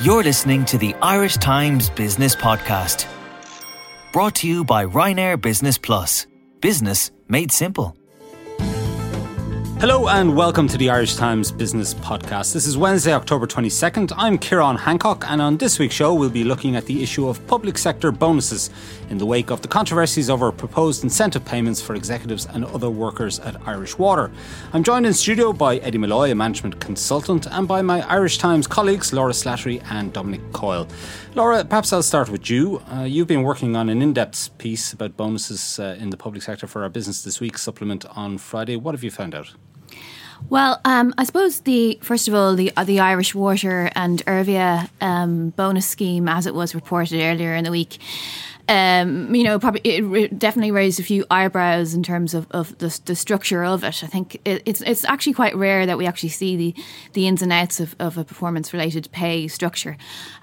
You're listening to the Irish Times Business Podcast. Brought to you by Ryanair Business Plus. Business made simple. Hello and welcome to the Irish Times Business Podcast. This is Wednesday, October 22nd. I'm Kieran Hancock, and on this week's show, we'll be looking at the issue of public sector bonuses in the wake of the controversies over proposed incentive payments for executives and other workers at Irish Water. I'm joined in studio by Eddie Molloy, a management consultant, and by my Irish Times colleagues, Laura Slattery and Dominic Coyle. Laura, perhaps I'll start with you. Uh, you've been working on an in depth piece about bonuses uh, in the public sector for our Business This Week supplement on Friday. What have you found out? Well, um, I suppose the first of all the uh, the Irish Water and Ervia um, bonus scheme, as it was reported earlier in the week, um, you know, probably it definitely raised a few eyebrows in terms of, of the, the structure of it. I think it, it's it's actually quite rare that we actually see the the ins and outs of, of a performance related pay structure.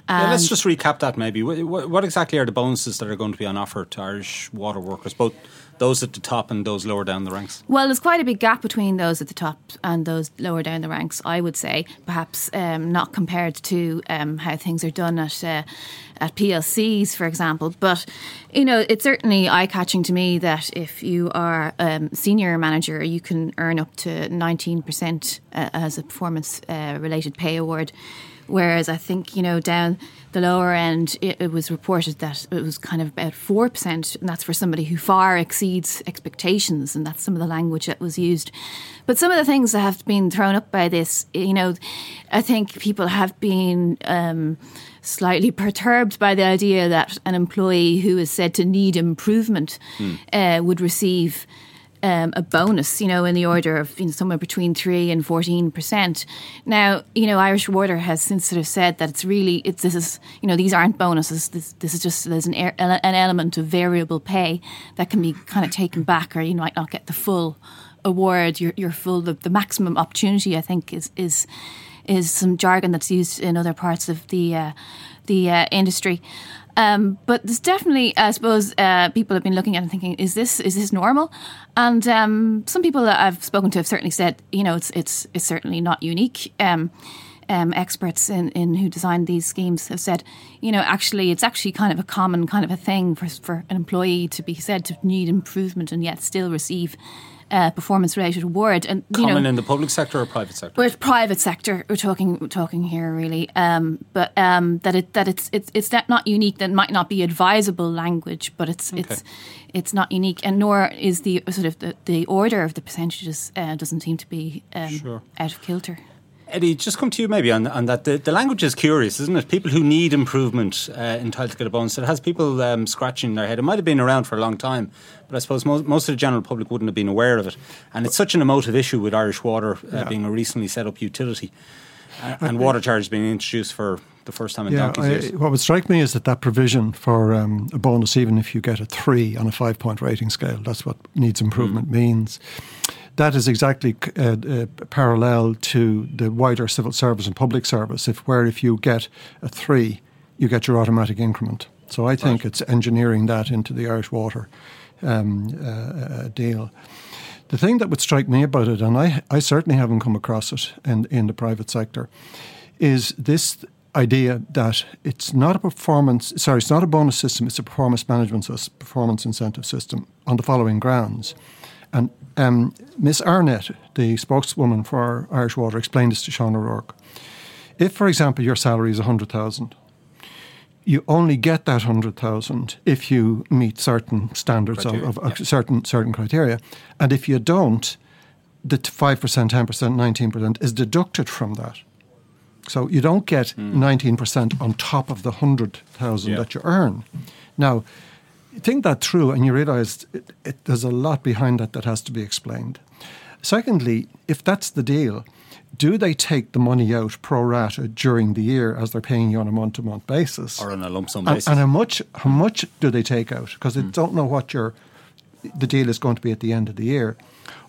yeah, let's just recap that maybe. What, what exactly are the bonuses that are going to be on offer to Irish water workers, both those at the top and those lower down the ranks? Well, there's quite a big gap between those at the top and those lower down the ranks, I would say. Perhaps um, not compared to um, how things are done at. Uh, at PLCs, for example. But you know, it's certainly eye catching to me that if you are a um, senior manager, you can earn up to 19% uh, as a performance uh, related pay award. Whereas I think, you know, down the lower end, it, it, was reported that it was kind of about 4%, and that's for somebody who far exceeds expectations, and that's some of the language that was used. But some of the things that have been thrown up by this, you know, I think people have been. Um, slightly perturbed by the idea that an employee who is said to need improvement mm. uh, would receive um, a bonus, you know, in the order of you know, somewhere between three and fourteen percent. Now, you know, Irish Water has since sort of said that it's really it's this is you know these aren't bonuses. This this is just there's an an element of variable pay that can be kind of taken back, or you might not get the full award, your your full the, the maximum opportunity. I think is is is some jargon that's used in other parts of the uh, the uh, industry. Um, but there's definitely, I suppose, uh, people have been looking at it and thinking, is this is this normal? And um, some people that I've spoken to have certainly said, you know, it's it's it's certainly not unique. Um, um, experts in, in who designed these schemes have said, you know, actually, it's actually kind of a common kind of a thing for for an employee to be said to need improvement and yet still receive uh, performance related award. And you common know, in the public sector or private sector? Well, private sector. We're talking we're talking here really, um, but um, that it that it's it's it's not unique. That might not be advisable language, but it's okay. it's it's not unique, and nor is the sort of the, the order of the percentages uh, doesn't seem to be um, sure. out of kilter. Eddie, just come to you maybe on, on that. The, the language is curious, isn't it? People who need improvement uh, entitled to get a bonus. It has people um, scratching their head. It might have been around for a long time, but I suppose most, most of the general public wouldn't have been aware of it. And it's such an emotive issue with Irish Water uh, yeah. being a recently set up utility uh, and water charges being introduced for the first time in yeah, donkey's years. what would strike me is that that provision for um, a bonus, even if you get a three on a five point rating scale, that's what needs improvement mm. means that is exactly uh, uh, parallel to the wider civil service and public service, if where if you get a three, you get your automatic increment. So I think right. it's engineering that into the Irish Water um, uh, uh, deal. The thing that would strike me about it, and I, I certainly haven't come across it in, in the private sector, is this idea that it's not a performance, sorry, it's not a bonus system, it's a performance management system, performance incentive system on the following grounds. And um, Miss Arnett, the spokeswoman for Irish Water, explained this to Sean O'Rourke. If, for example, your salary is 100,000, you only get that 100,000 if you meet certain standards criteria, of, of yeah. certain certain criteria. And if you don't, the 5%, 10%, 19% is deducted from that. So you don't get mm. 19% on top of the 100,000 yeah. that you earn. Now, think that through and you realize it, it, there's a lot behind that that has to be explained. Secondly, if that's the deal, do they take the money out pro rata during the year as they're paying you on a month to month basis, or on a lump sum basis? And, and how much how much do they take out? Because they mm. don't know what your the deal is going to be at the end of the year,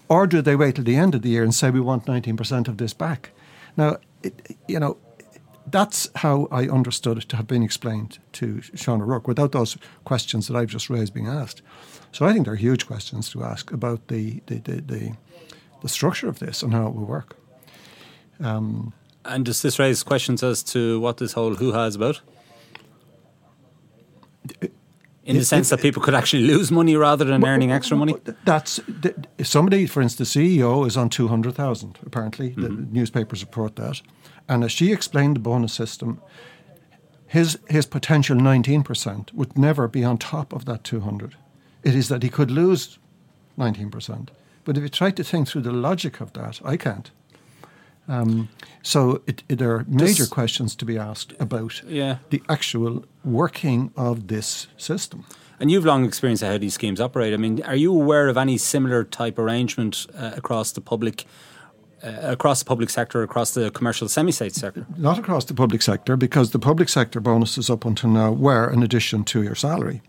or do they wait till the end of the year and say we want nineteen percent of this back? Now, it, you know, that's how I understood it to have been explained to Sean O'Rourke without those questions that I've just raised being asked. So I think there are huge questions to ask about the, the, the, the, the structure of this and how it will work. Um, And does this raise questions as to what this whole hoo ha is about? In the sense that people could actually lose money rather than earning extra money? That's somebody, for instance, the CEO is on 200,000, apparently. Mm-hmm. The newspapers report that. And as she explained the bonus system, his, his potential 19% would never be on top of that 200. It is that he could lose 19%. But if you try to think through the logic of that, I can't. Um, so it, it, there are major this, questions to be asked about yeah. the actual working of this system. And you've long experience of how these schemes operate. I mean, are you aware of any similar type arrangement uh, across the public? Uh, across the public sector, across the commercial semi-state sector? Not across the public sector, because the public sector bonuses up until now were in addition to your salary.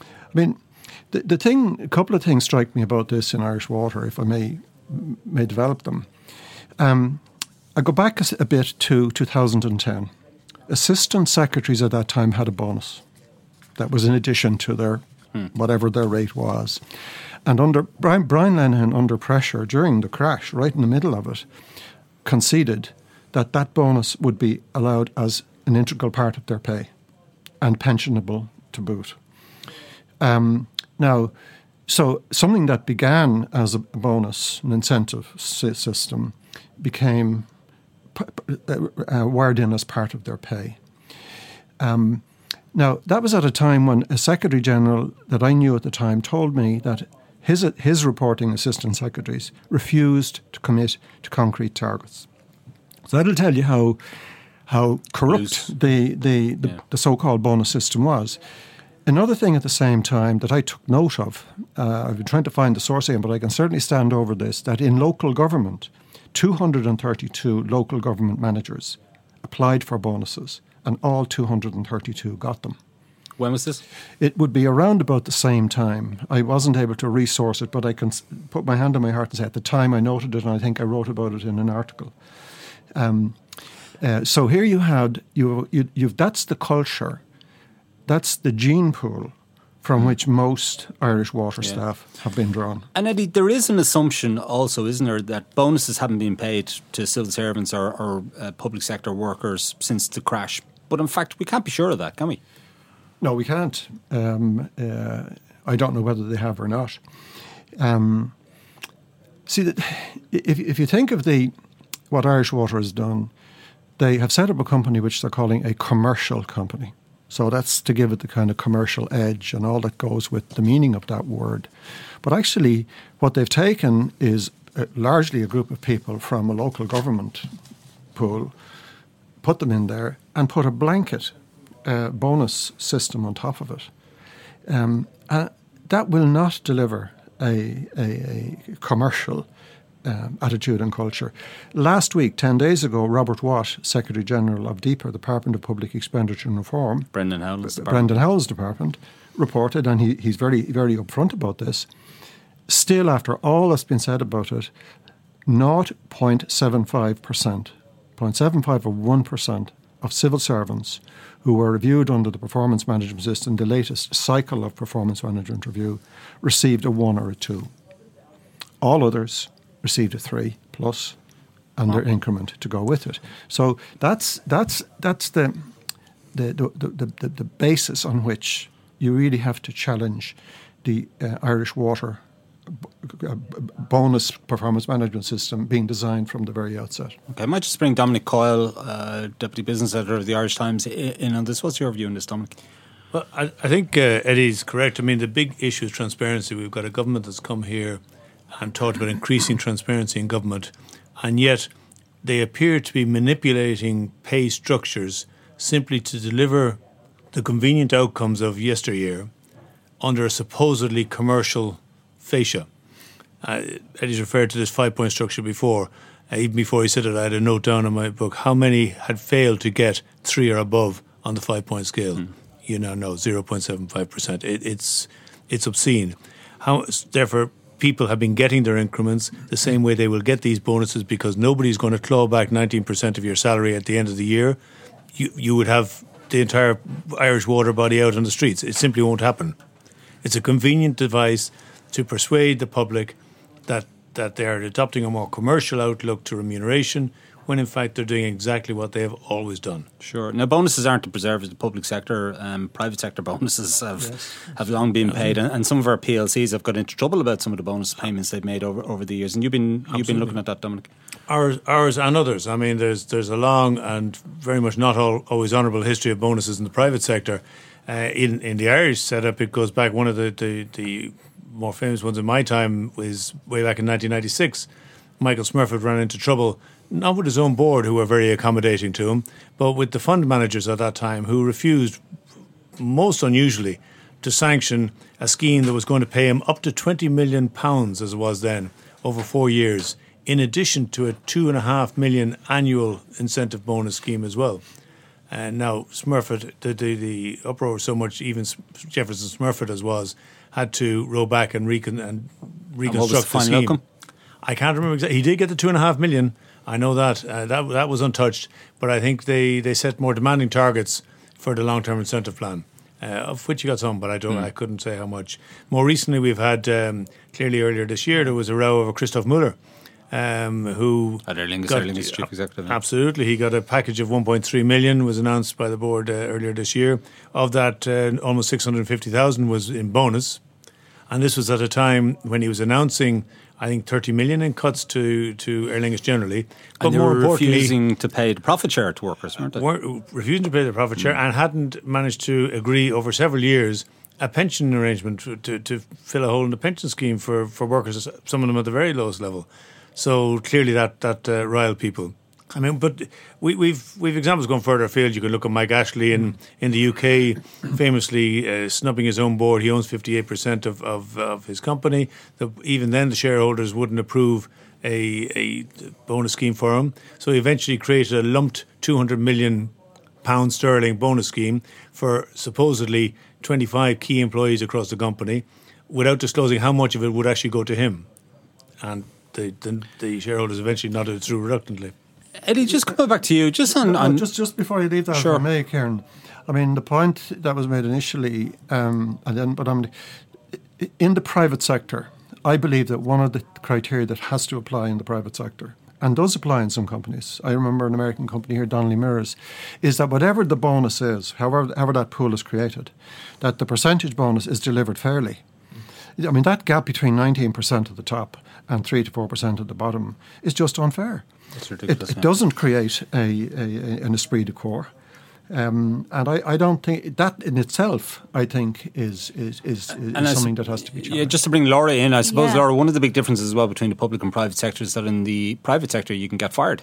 I mean, the, the thing, a couple of things strike me about this in Irish Water, if I may may develop them. Um, I go back a, a bit to 2010. Assistant secretaries at that time had a bonus. That was in addition to their hmm. whatever their rate was. And under Brian, Brian Lenihan, under pressure during the crash, right in the middle of it, conceded that that bonus would be allowed as an integral part of their pay and pensionable to boot. Um, now, so something that began as a bonus, an incentive system, became uh, wired in as part of their pay. Um, now, that was at a time when a Secretary General that I knew at the time told me that his, his reporting assistant secretaries refused to commit to concrete targets. So that'll tell you how, how corrupt the, the, the, yeah. the so called bonus system was. Another thing at the same time that I took note of, uh, I've been trying to find the source again, but I can certainly stand over this, that in local government, 232 local government managers applied for bonuses, and all 232 got them. When was this? It would be around about the same time. I wasn't able to resource it, but I can put my hand on my heart and say at the time I noted it, and I think I wrote about it in an article. Um, uh, so here you had you, you you've that's the culture that's the gene pool from which most Irish water yeah. staff have been drawn. And Eddie, there is an assumption also, isn't there, that bonuses haven't been paid to civil servants or, or uh, public sector workers since the crash. But in fact, we can't be sure of that, can we? No, we can't. Um, uh, I don't know whether they have or not. Um, see, that if, if you think of the what Irish Water has done, they have set up a company which they're calling a commercial company. So that's to give it the kind of commercial edge and all that goes with the meaning of that word. But actually, what they've taken is uh, largely a group of people from a local government pool, put them in there, and put a blanket uh, bonus system on top of it. Um, uh, that will not deliver a, a, a commercial um, attitude and culture. Last week, 10 days ago, Robert Watt, Secretary General of DPER, Department of Public Expenditure and Reform, Brendan Howlin's department. Brendan Howlin's department, reported, and he, he's very, very upfront about this. Still, after all that's been said about it, 0.75%, 0.75 or 1% of civil servants who were reviewed under the performance management system, the latest cycle of performance management review, received a one or a two. All others received a three plus and their increment to go with it. So that's that's that's the the the, the, the, the basis on which you really have to challenge the uh, Irish water bonus performance management system being designed from the very outset. Okay, I might just bring Dominic Coyle, uh, Deputy Business Editor of the Irish Times, in on this. What's your view on this, Dominic? Well, I, I think uh, Eddie's correct. I mean, the big issue is transparency. We've got a government that's come here and talked about increasing transparency in government, and yet they appear to be manipulating pay structures simply to deliver the convenient outcomes of yesteryear under a supposedly commercial fascia. Uh, Eddie's referred to this five point structure before. Uh, even before he said it, I had a note down in my book how many had failed to get three or above on the five point scale. Mm. You now know 0.75%. It, it's, it's obscene. How, therefore, people have been getting their increments the same way they will get these bonuses because nobody's going to claw back 19% of your salary at the end of the year. You, you would have the entire Irish water body out on the streets. It simply won't happen. It's a convenient device to persuade the public that, that they are adopting a more commercial outlook to remuneration, when in fact they're doing exactly what they have always done. Sure. Now, bonuses aren't to preserve the public sector. Um, private sector bonuses have yes. have long been paid, and, and, some of our PLCs have got into trouble about some of the bonus payments they've made over, over the years. And you've been Absolutely. you've been looking at that, Dominic. Ours, ours, and others. I mean, there's there's a long and very much not all, always honourable history of bonuses in the private sector. Uh, in in the Irish setup, it goes back. One of the, the, the more famous ones in my time was way back in 1996. Michael Smurfit ran into trouble not with his own board, who were very accommodating to him, but with the fund managers at that time, who refused, most unusually, to sanction a scheme that was going to pay him up to 20 million pounds, as it was then, over four years, in addition to a two and a half million annual incentive bonus scheme as well. And now Smurfit, the, the, the uproar so much, even Jefferson Smurfit as was, had to row back and, recon, and reconstruct and the scheme. I can't remember exactly. He did get the two and a half million, I know that uh, that that was untouched, but I think they, they set more demanding targets for the long term incentive plan. Uh, of which you got some, but I don't. Mm. I couldn't say how much. More recently, we've had um, clearly earlier this year there was a row over Christoph Muller, um, who at Aer Lingus, got, chief executive. Absolutely, he got a package of 1.3 million was announced by the board uh, earlier this year. Of that, uh, almost 650,000 was in bonus, and this was at a time when he was announcing I think 30 million in cuts to, to Aer Lingus generally. But more importantly, refusing to pay the profit share to workers, weren't they? Were, refusing to pay the profit share mm. and hadn't managed to agree over several years a pension arrangement to, to, to, fill a hole in the pension scheme for, for workers, some of them at the very lowest level. So clearly that, that uh, riled people. I mean, but we, we've we've examples going further afield. You can look at Mike Ashley in, in the UK, famously uh, snubbing his own board. He owns fifty eight percent of, of of his company. The, even then, the shareholders wouldn't approve a a bonus scheme for him. So he eventually created a lumped two hundred million pound sterling bonus scheme for supposedly twenty five key employees across the company, without disclosing how much of it would actually go to him, and the the, the shareholders eventually nodded through reluctantly. Eddie, just coming back to you, just on, on just just before you leave that, sure. for Kieran. I mean, the point that was made initially, um, and then, but I'm in the private sector. I believe that one of the criteria that has to apply in the private sector and does apply in some companies. I remember an American company here, Donnelly Mirrors, is that whatever the bonus is, however, however that pool is created, that the percentage bonus is delivered fairly. I mean, that gap between 19% at the top and 3 to 4% at the bottom is just unfair. It, it, doesn't create a, a, an esprit de corps. Um, and I, I, don't think that in itself, I think, is is, is, is something that has to be challenged. Yeah, just to bring Laura in, I suppose, yeah. Laura, one of the big differences as well between the public and private sector is that in the private sector you can get fired.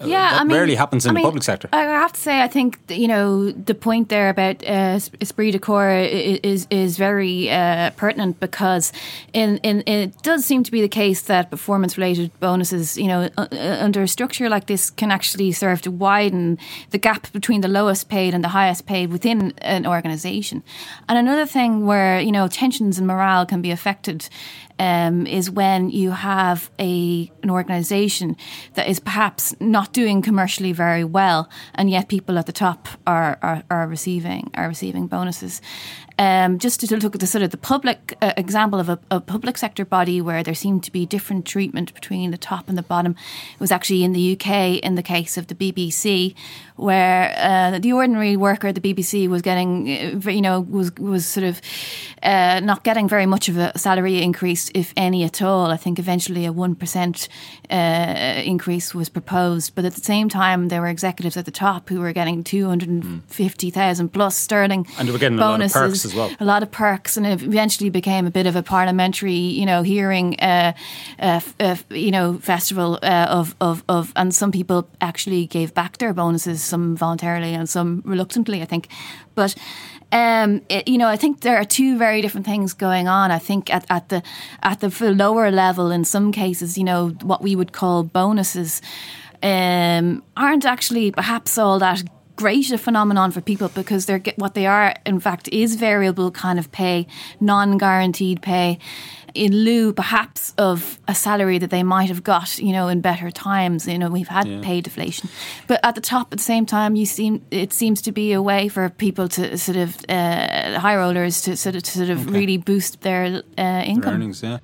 Yeah, that I mean, rarely happens in I the mean, public sector. I have to say, I think you know the point there about uh, esprit de corps is is very uh, pertinent because in, in it does seem to be the case that performance related bonuses, you know, uh, under a structure like this, can actually serve to widen the gap between the lowest paid and the highest paid within an organisation. And another thing where you know tensions and morale can be affected um, is when you have a an organisation that is perhaps not doing commercially very well, and yet people at the top are, are, are receiving are receiving bonuses. Um, just to look at the sort of the public uh, example of a, a, public sector body where there seemed to be different treatment between the top and the bottom. It was actually in the UK in the case of the BBC where uh, the ordinary worker at the BBC was getting uh, you know was was sort of uh, not getting very much of a salary increase if any at all. I think eventually a 1% uh, increase was proposed. But at the same time there were executives at the top who were getting 250,000 plus sterling and they were getting bonuses as well. A lot of perks, and it eventually became a bit of a parliamentary, you know, hearing, uh, uh, uh, you know, festival uh, of, of of, and some people actually gave back their bonuses, some voluntarily and some reluctantly, I think, but. Um, it, you know, I think there are two very different things going on. I think at, at the at the lower level, in some cases, you know, what we would call bonuses um, aren't actually perhaps all that great a phenomenon for people because they're what they are in fact is variable kind of pay non-guaranteed pay in lieu perhaps of a salary that they might have got you know in better times you know we've had yeah. pay deflation but at the top at the same time you seem it seems to be a way for people to sort of uh, high rollers to sort of to sort of okay. really boost their uh, income their earnings yeah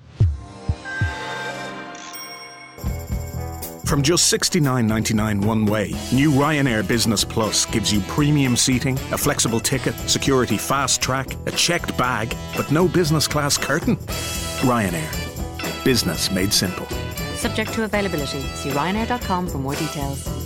From just $69.99 one way, new Ryanair Business Plus gives you premium seating, a flexible ticket, security fast track, a checked bag, but no business class curtain. Ryanair. Business made simple. Subject to availability. See Ryanair.com for more details.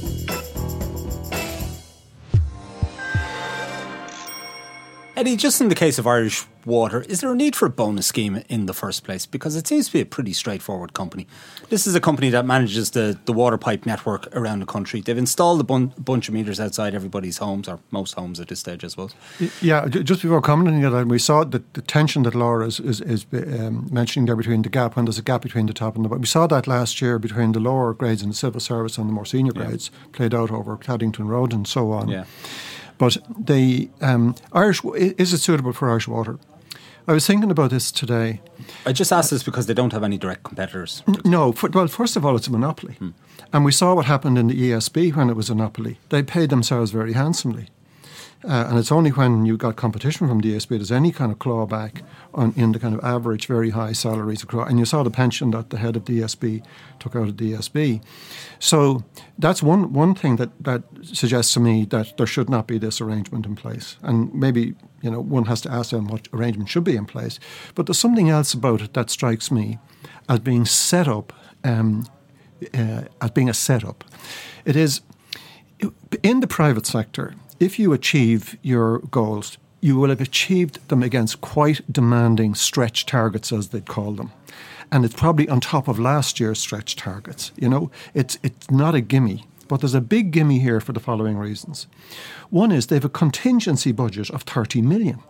Eddie, just in the case of Irish Water, is there a need for a bonus scheme in the first place? Because it seems to be a pretty straightforward company. This is a company that manages the, the water pipe network around the country. They've installed a bun- bunch of meters outside everybody's homes, or most homes at this stage, I suppose. Yeah, just before commenting on that, we saw the, the tension that Laura is, is, is um, mentioning there between the gap, when there's a gap between the top and the bottom. We saw that last year between the lower grades in the civil service and the more senior grades, yeah. played out over Haddington Road and so on. Yeah. But the um, Irish is it suitable for Irish water? I was thinking about this today. I just asked this because they don't have any direct competitors. No, for, well, first of all, it's a monopoly. Hmm. And we saw what happened in the ESB when it was a monopoly. They paid themselves very handsomely. Uh, and it's only when you got competition from the ESB there's any kind of clawback on in the kind of average very high salaries across. And you saw the pension that the head of the ESB took out of the ESB. So that's one one thing that that suggests to me that there should not be this arrangement in place. And maybe you know one has to ask them what arrangement should be in place. But there's something else about it that strikes me as being set up um, uh, as being a setup. It is in the private sector if you achieve your goals, you will have achieved them against quite demanding stretch targets, as they'd call them. And it's probably on top of last year's stretch targets. You know, it's, it's not a gimme. But there's a big gimme here for the following reasons. One is they have a contingency budget of 30 million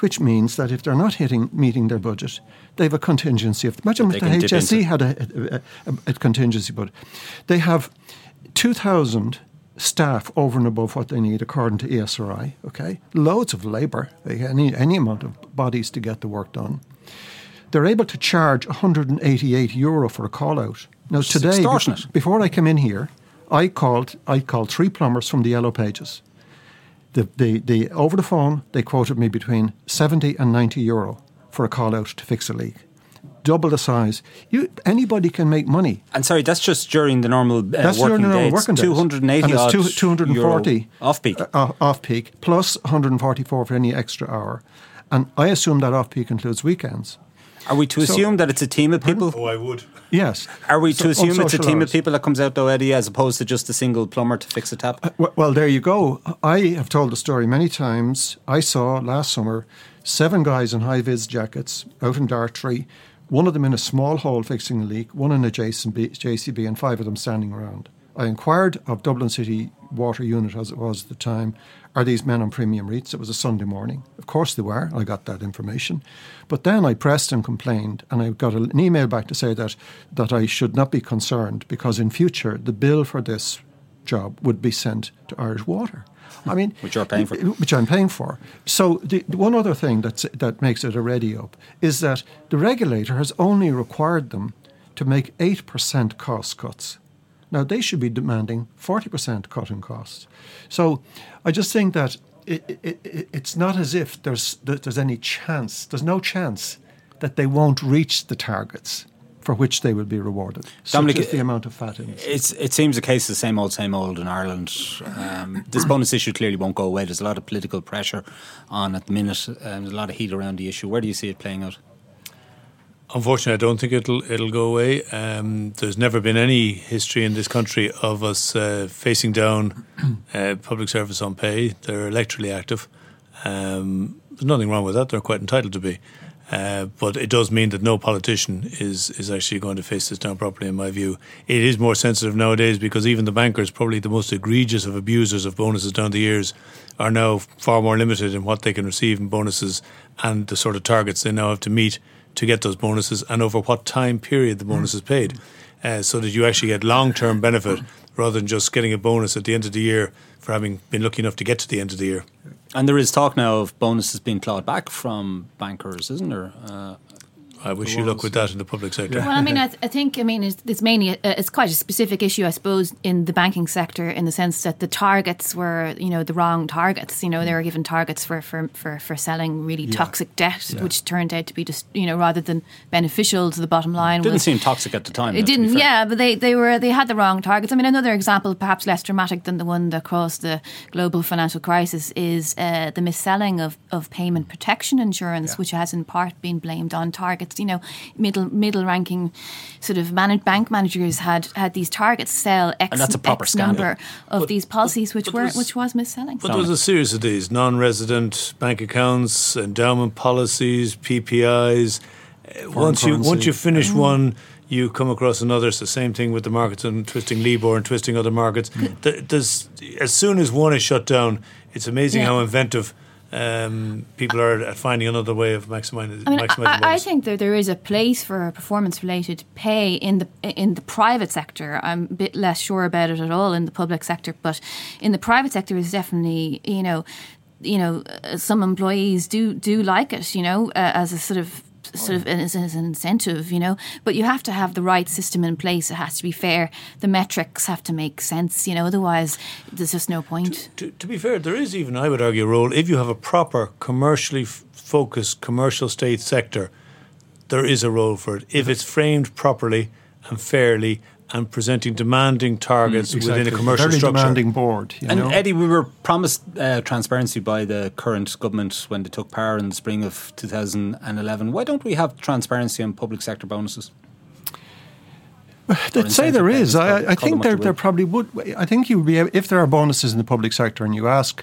which means that if they're not hitting meeting their budget, they have a contingency of. Imagine if the HSE had a, a, a, a, contingency budget. They have 2,000 staff over and above what they need according to ESRI. Okay, loads of labour, any any amount of bodies to get the work done. They're able to charge 188 euro for a call out. Now today, before I came in here, I called I called three plumbers from the Yellow Pages. The, the, the, over the phone, they quoted me between 70 and 90 euro for a call out to fix a leak double the size. You anybody can make money. And sorry, that's just during the normal uh, that's working during the normal days. working days. 280 and it's two, 240 off peak. Uh, off peak plus 144 for any extra hour. And I assume that off peak includes weekends. Are we to so, assume that it's a team of people? Oh, I would. Yes. Are we to assume it's a team hours. of people that comes out though, Eddie, as opposed to just a single plumber to fix a tap? Uh, well, there you go. I have told the story many times. I saw last summer seven guys in high vis jackets out in Dartry one of them in a small hole fixing a leak, one in a JCB, and five of them standing around. I inquired of Dublin City Water Unit, as it was at the time, are these men on premium rates? It was a Sunday morning. Of course they were. I got that information. But then I pressed and complained, and I got an email back to say that, that I should not be concerned because in future the bill for this job would be sent to Irish Water. I mean, which you're paying for, which I'm paying for. So the, the one other thing that's, that makes it a ready up is that the regulator has only required them to make eight percent cost cuts. Now they should be demanding forty percent cut in costs. So I just think that it, it, it, it's not as if there's there's any chance. There's no chance that they won't reach the targets for which they will be rewarded. Dominic, such the amount of fat in it. it seems the case of the same old, same old in Ireland. Um, this bonus issue clearly won't go away. There's a lot of political pressure on at the minute. Um, there's a lot of heat around the issue. Where do you see it playing out? Unfortunately, I don't think it'll it'll go away. Um, there's never been any history in this country of us uh, facing down uh, public service on pay. They're electorally active. Um, there's nothing wrong with that. They're quite entitled to be. Uh, but it does mean that no politician is is actually going to face this down properly, in my view. It is more sensitive nowadays because even the bankers, probably the most egregious of abusers of bonuses down the years, are now far more limited in what they can receive in bonuses and the sort of targets they now have to meet to get those bonuses and over what time period the bonus is paid, uh, so that you actually get long term benefit rather than just getting a bonus at the end of the year for having been lucky enough to get to the end of the year. And there is talk now of bonuses being clawed back from bankers, isn't there? Uh, I wish you luck with that in the public sector. Well, I mean, I, th- I think, I mean, it's, it's mainly, a, it's quite a specific issue, I suppose, in the banking sector in the sense that the targets were, you know, the wrong targets. You know, they were given targets for, for, for, for selling really Yeah. toxic debt, Yeah. which turned out to be just, you know, rather than beneficial to the bottom line. It Didn't was- seem toxic at the time. It to be didn't, yeah, but they, they were they had the wrong targets. I mean, another example, perhaps less dramatic than the one that caused the global financial crisis, is uh, the mis-selling of, of payment protection insurance, which has in part been blamed on targets. You know, middle middle ranking sort of managed bank managers had had these targets sell X, And that's a proper X scandal. number of these policies, which but were there's- which was mis-selling. But there was a series of these non-resident bank accounts, endowment policies, PPIs. Uh, Once you once you finish one, you come across another. It's the same thing with the markets and twisting Libor and twisting other markets. Th- There's, as soon as one is shut down, it's amazing Yeah. how inventive um, people are finding another way of maximizing. I mean, maximizing I, I think that there is a place for performance-related pay in the in the private sector. I'm a bit less sure about it at all in the public sector, but in the private sector is definitely you know, you know, uh, some employees do do like it, you know, uh, as a sort of sort of as, as an incentive, you know. But you have to have the right system in place. It has to be fair. The metrics have to make sense, you know. Otherwise, there's just no point. to, to be fair, there is even, I would argue, a role if you have a proper commercially f- focused commercial state sector. There is a role for it if it's framed properly and fairly and presenting demanding targets within a commercial Very structure. demanding board. You And know? Eddie, we were promised uh, transparency by the current government when they took power in the spring of 2011. Why don't we have transparency on public sector bonuses? I'd say there is. incentive I, I think there, there probably would. I think you would be if there are bonuses in the public sector, and you ask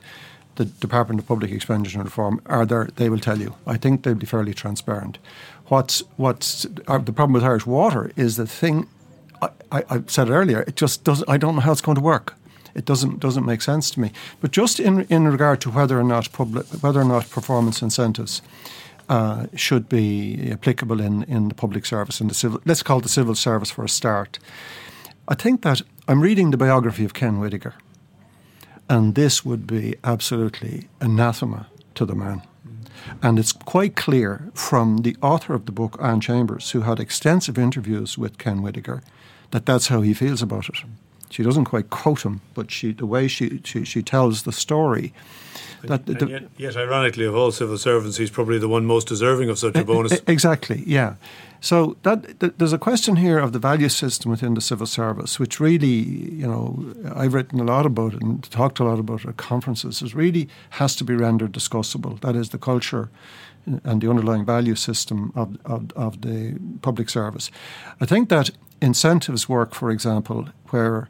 the Department of Public Expenditure and Reform, are there? They will tell you. I think they'll be fairly transparent. What's what's uh, the problem with Irish Water is the thing. I, I, said earlier. It just doesn't. I don't know how it's going to work. It doesn't doesn't make sense to me. But just in in regard to whether or not public whether or not performance incentives uh, should be applicable in, in the public service and the civil. Let's call the civil service for a start. I think that I'm reading the biography of Ken Whitaker, and this would be absolutely anathema to the man. And it's quite clear from the author of the book, Anne Chambers, who had extensive interviews with Ken Whitaker, that that's how he feels about it. She doesn't quite quote him, but she, the way she, she, she tells the story. That the, And yet, yet, ironically, of all civil servants, he's probably the one most deserving of such a bonus. Exactly, yeah. So that th- there's a question here of the value system within the civil service, which really, you know, I've written a lot about it and talked a lot about it at conferences. It really has to be rendered discussable. That is the culture and the underlying value system of, of, of the public service. I think that incentives work, for example, where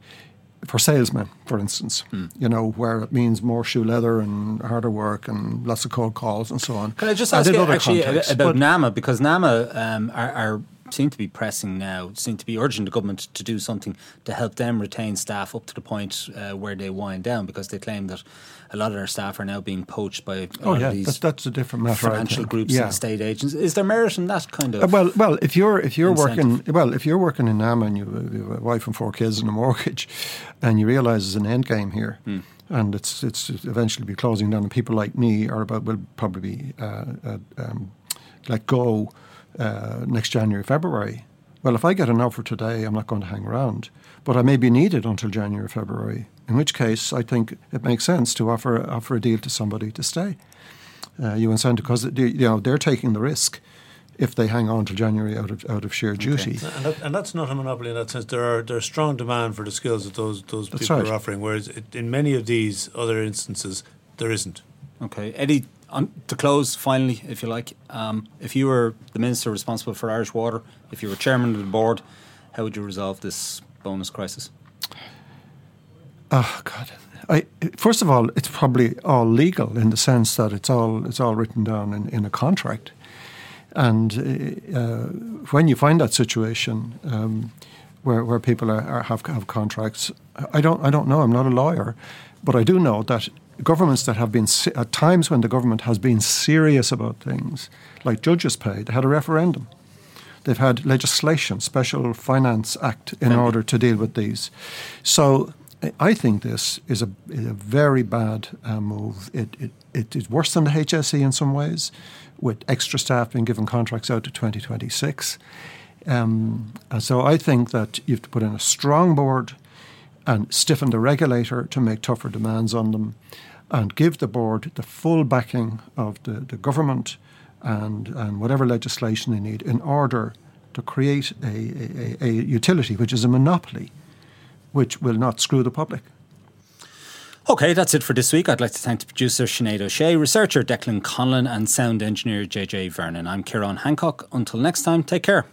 for salesmen, for instance, you know, where it means more shoe leather and harder work and lots of cold calls and so on. Can I just ask you actually contexts, about NAMA because NAMA um, are, are seem to be pressing now, seem to be urging the government to do something to help them retain staff up to the point uh, where they wind down because they claim that a lot of their staff are now being poached by a Oh yeah, these that's, that's a different matter. Financial groups yeah. and state agents. Is there merit in that kind of? Uh, well, well, if you're if you're Incentive. working well, if you're working in NAMA and you have you have a wife and four kids and a mortgage, and you realise there's an end game here, Hmm. and it's it's eventually be closing down, and people like me are about will probably be uh, uh, um, let go uh, next January February. Well, if I get an offer today, I'm not going to hang around, but I may be needed until January February. In which case, I think it makes sense to offer offer a deal to somebody to stay. Uh, you incentive because you know they're taking the risk if they hang on till January out of out of sheer duty. And, that, and that's not a monopoly in that sense. There are there's strong demand for the skills that those those That's people right. are offering, whereas it, in many of these other instances there isn't. Okay, Eddie. To close, finally, if you like, um, if you were the minister responsible for Irish Water, if you were chairman of the board, how would you resolve this bonus crisis? Oh God! I, first of all, it's probably all legal in the sense that it's all it's all written down in, in a contract. And uh, when you find that situation um, where where people are, are, have have contracts, I don't I don't know. I'm not a lawyer, but I do know that governments that have been at times when the government has been serious about things, like judges' pay, they had a referendum. They've had legislation, special finance act, in order to deal with these. So I think this is a, is a very bad uh, move. It, it, it is worse than the HSE in some ways, with extra staff being given contracts out to 2026. Um, so I think that you have to put in a strong board and stiffen the regulator to make tougher demands on them and give the board the full backing of the, the government and, and whatever legislation they need in order to create a, a, a utility which is a monopoly which will not screw the public. Okay, that's it for this week. I'd like to thank the producer Sinead O'Shea, researcher Declan Conlon, and sound engineer JJ Vernon. I'm Kieran Hancock. Until next time, take care.